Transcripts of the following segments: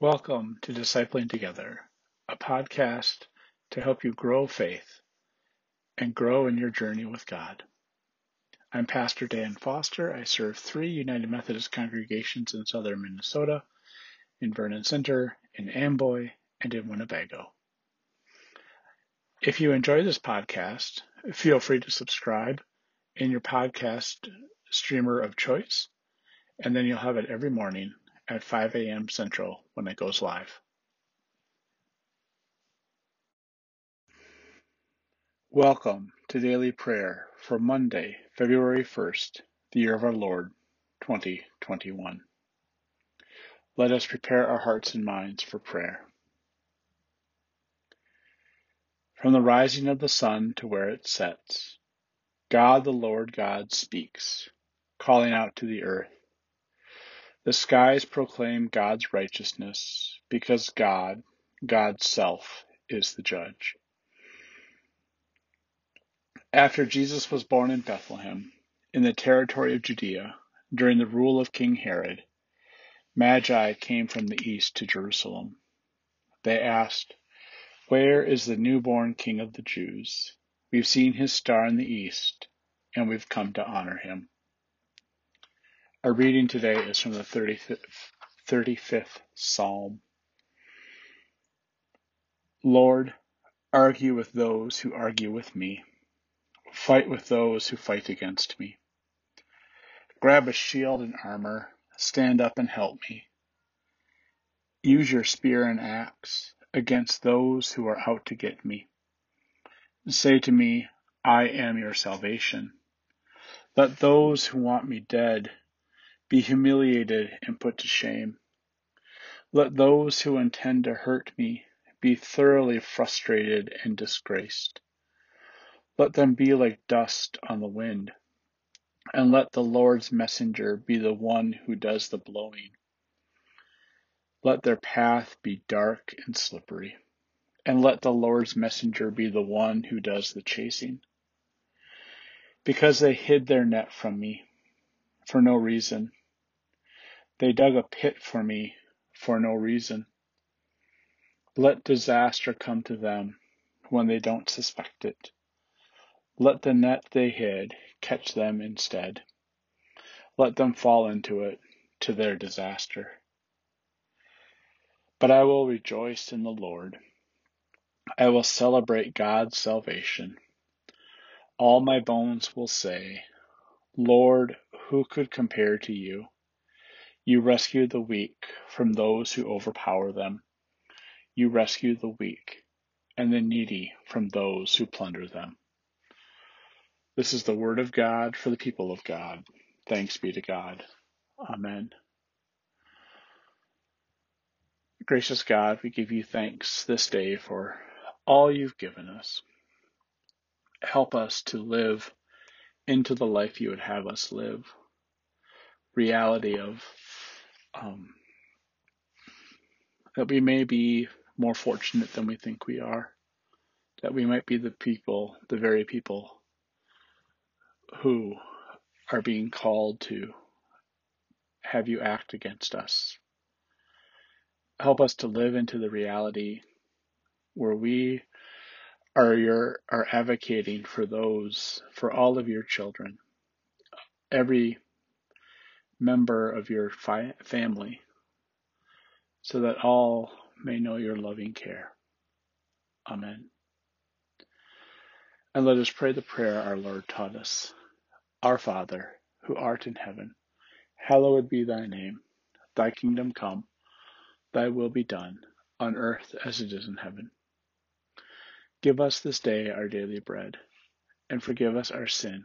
Welcome to Discipling Together, a podcast to help you grow faith and grow in your journey with God. I'm Pastor Dan Foster. I serve three United Methodist congregations in southern Minnesota, in Vernon Center, in Amboy, and in Winnebago. If you enjoy this podcast, feel free to subscribe in your podcast streamer of choice, and then you'll have it every morning at 5 a.m. Central when it goes live. Welcome to Daily Prayer for Monday, February 1st, the year of our Lord, 2021. Let us prepare our hearts and minds for prayer. From the rising of the sun to where it sets, God the Lord God speaks, calling out to the earth the skies proclaim God's righteousness, because God, God's self, is the judge. After Jesus was born in Bethlehem, in the territory of Judea, during the rule of King Herod, Magi came from the east to Jerusalem. They asked, Where is the newborn King of the Jews? We've seen his star in the east, and we've come to honor him. Our reading today is from the 35th, 35th Psalm. Lord, argue with those who argue with me. Fight with those who fight against me. Grab a shield and armor. Stand up and help me. Use your spear and axe against those who are out to get me. Say to me, I am your salvation. Let those who want me dead be humiliated and put to shame. Let those who intend to hurt me be thoroughly frustrated and disgraced. Let them be like dust on the wind, and let the Lord's messenger be the one who does the blowing. Let their path be dark and slippery, and let the Lord's messenger be the one who does the chasing. Because they hid their net from me for no reason they dug a pit for me for no reason. Let disaster come to them when they don't suspect it. Let the net they hid catch them instead. Let them fall into it to their disaster. But I will rejoice in the Lord. I will celebrate God's salvation. All my bones will say, Lord, who could compare to you? You rescue the weak from those who overpower them. You rescue the weak and the needy from those who plunder them. This is the word of God for the people of God. Thanks be to God. Amen. Gracious God, we give you thanks this day for all you've given us. Help us to live into the life you would have us live. Reality of um, that we may be more fortunate than we think we are, that we might be the people, the very people who are being called to have you act against us. Help us to live into the reality where we are your are advocating for those for all of your children every member of your fi- family so that all may know your loving care. Amen. And let us pray the prayer our Lord taught us. Our Father, who art in heaven, hallowed be thy name. Thy kingdom come, thy will be done, on earth as it is in heaven. Give us this day our daily bread, and forgive us our sin,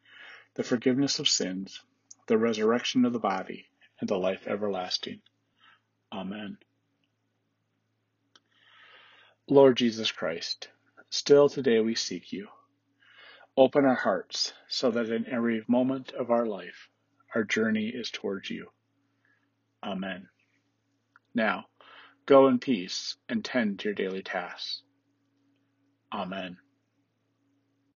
the forgiveness of sins, the resurrection of the body, and the life everlasting. Amen. Lord Jesus Christ, still today we seek you. Open our hearts so that in every moment of our life, our journey is towards you. Amen. Now, go in peace and tend to your daily tasks. Amen.